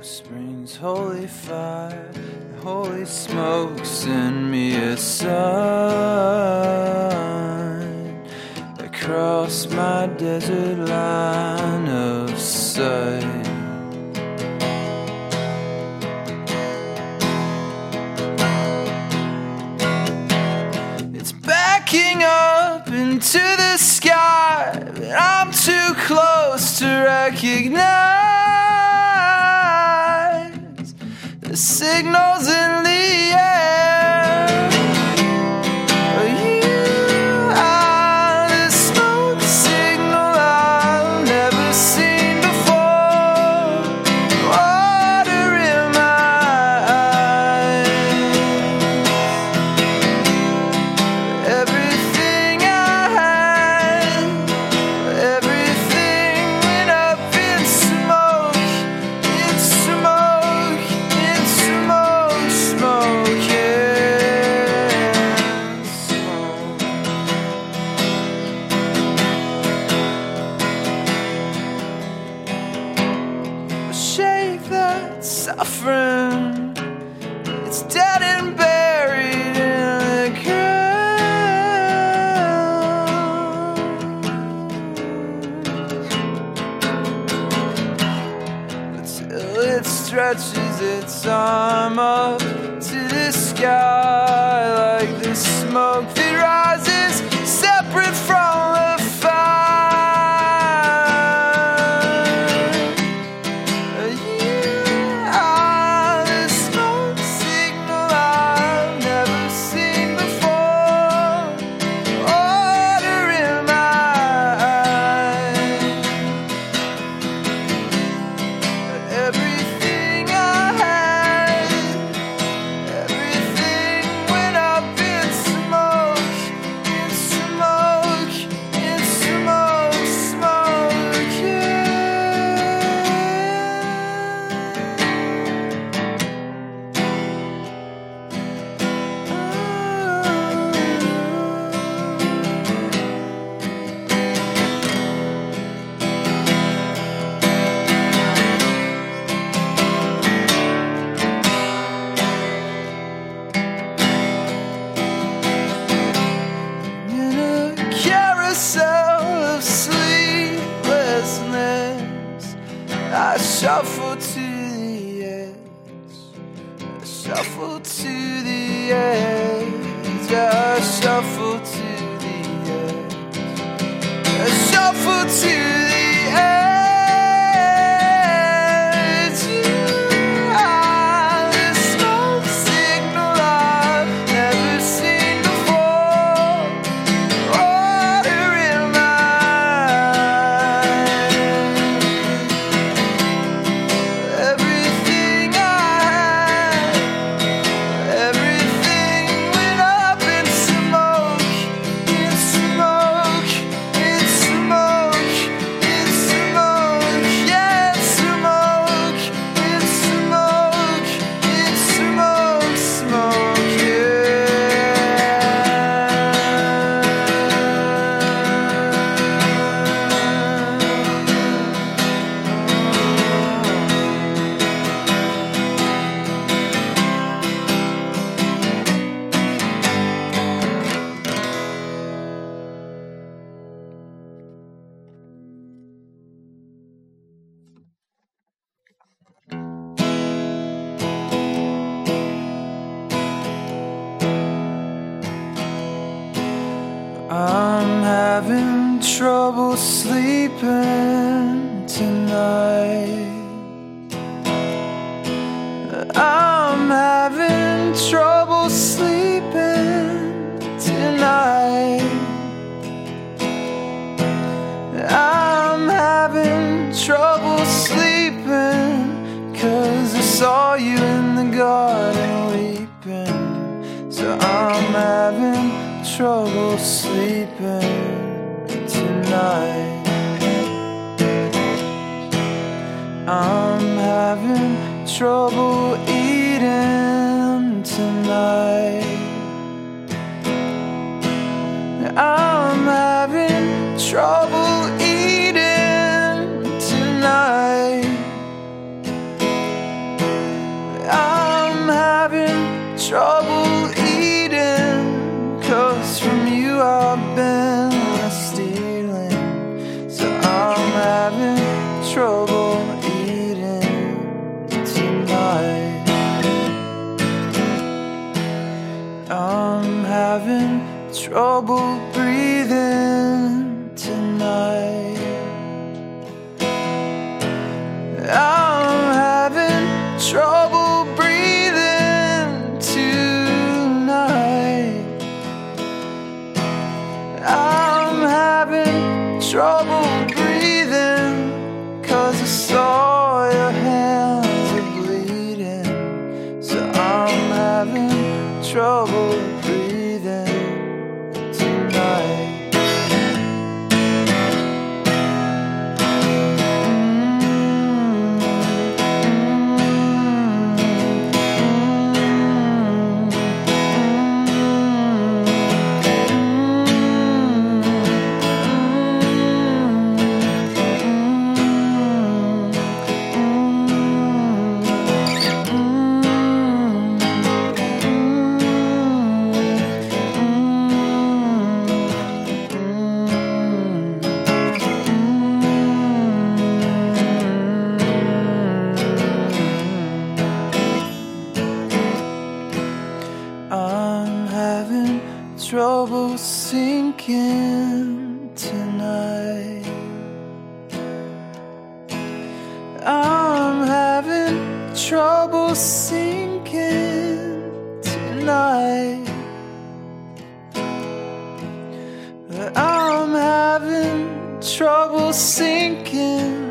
springs, holy fire, holy smoke, send me a sign across my desert line of sight. It's backing up into the sky, but I'm too close to recognize. knows it stretches its arm up to the sky like the smoke that rises separate from to I'm having trouble breathing tonight. I'm having trouble. trouble. trouble sinking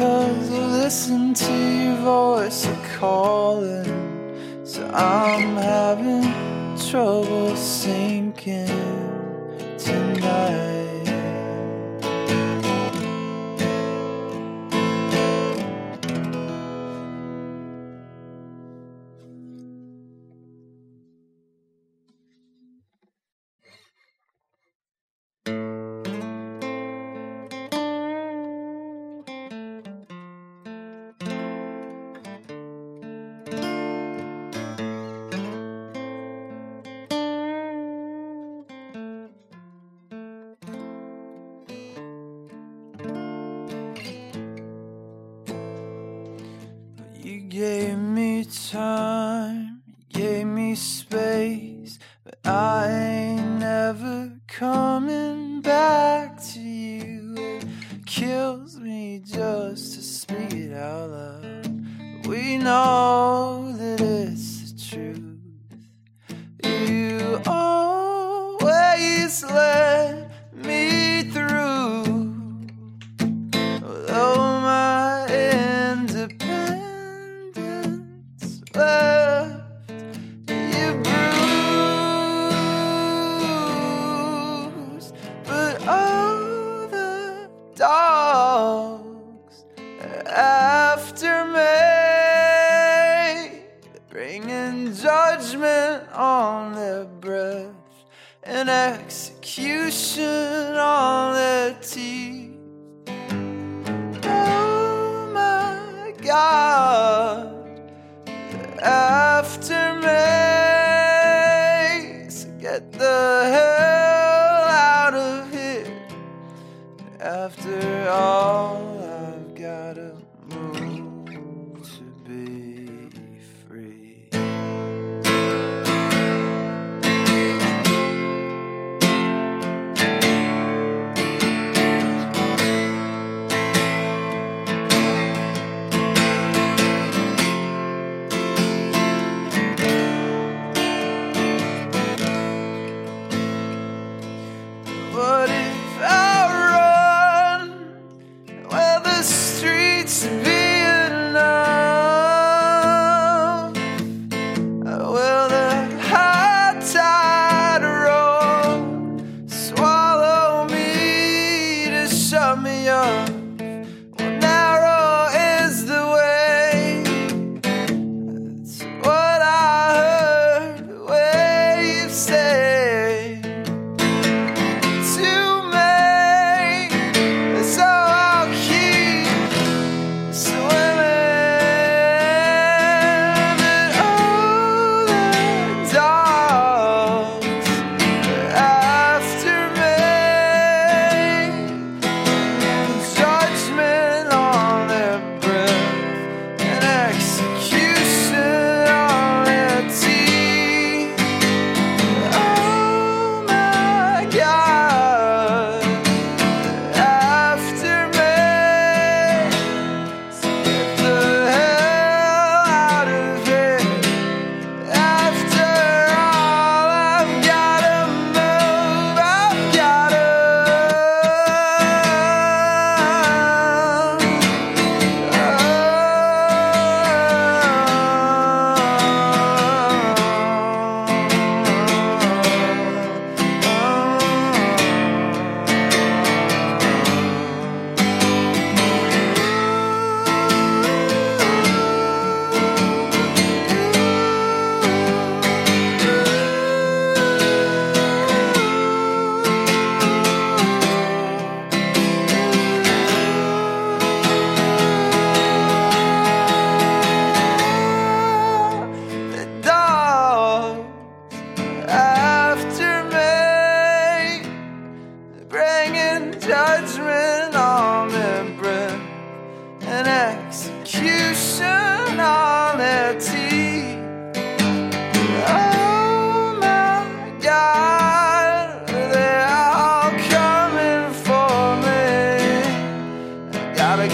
Cause I listen to your voice calling. So I'm having trouble sinking tonight. You gave me time, you gave me space, but I ain't never coming back to you. It kills me just to speak it out loud. We know that it's the truth. You always let Yeah. I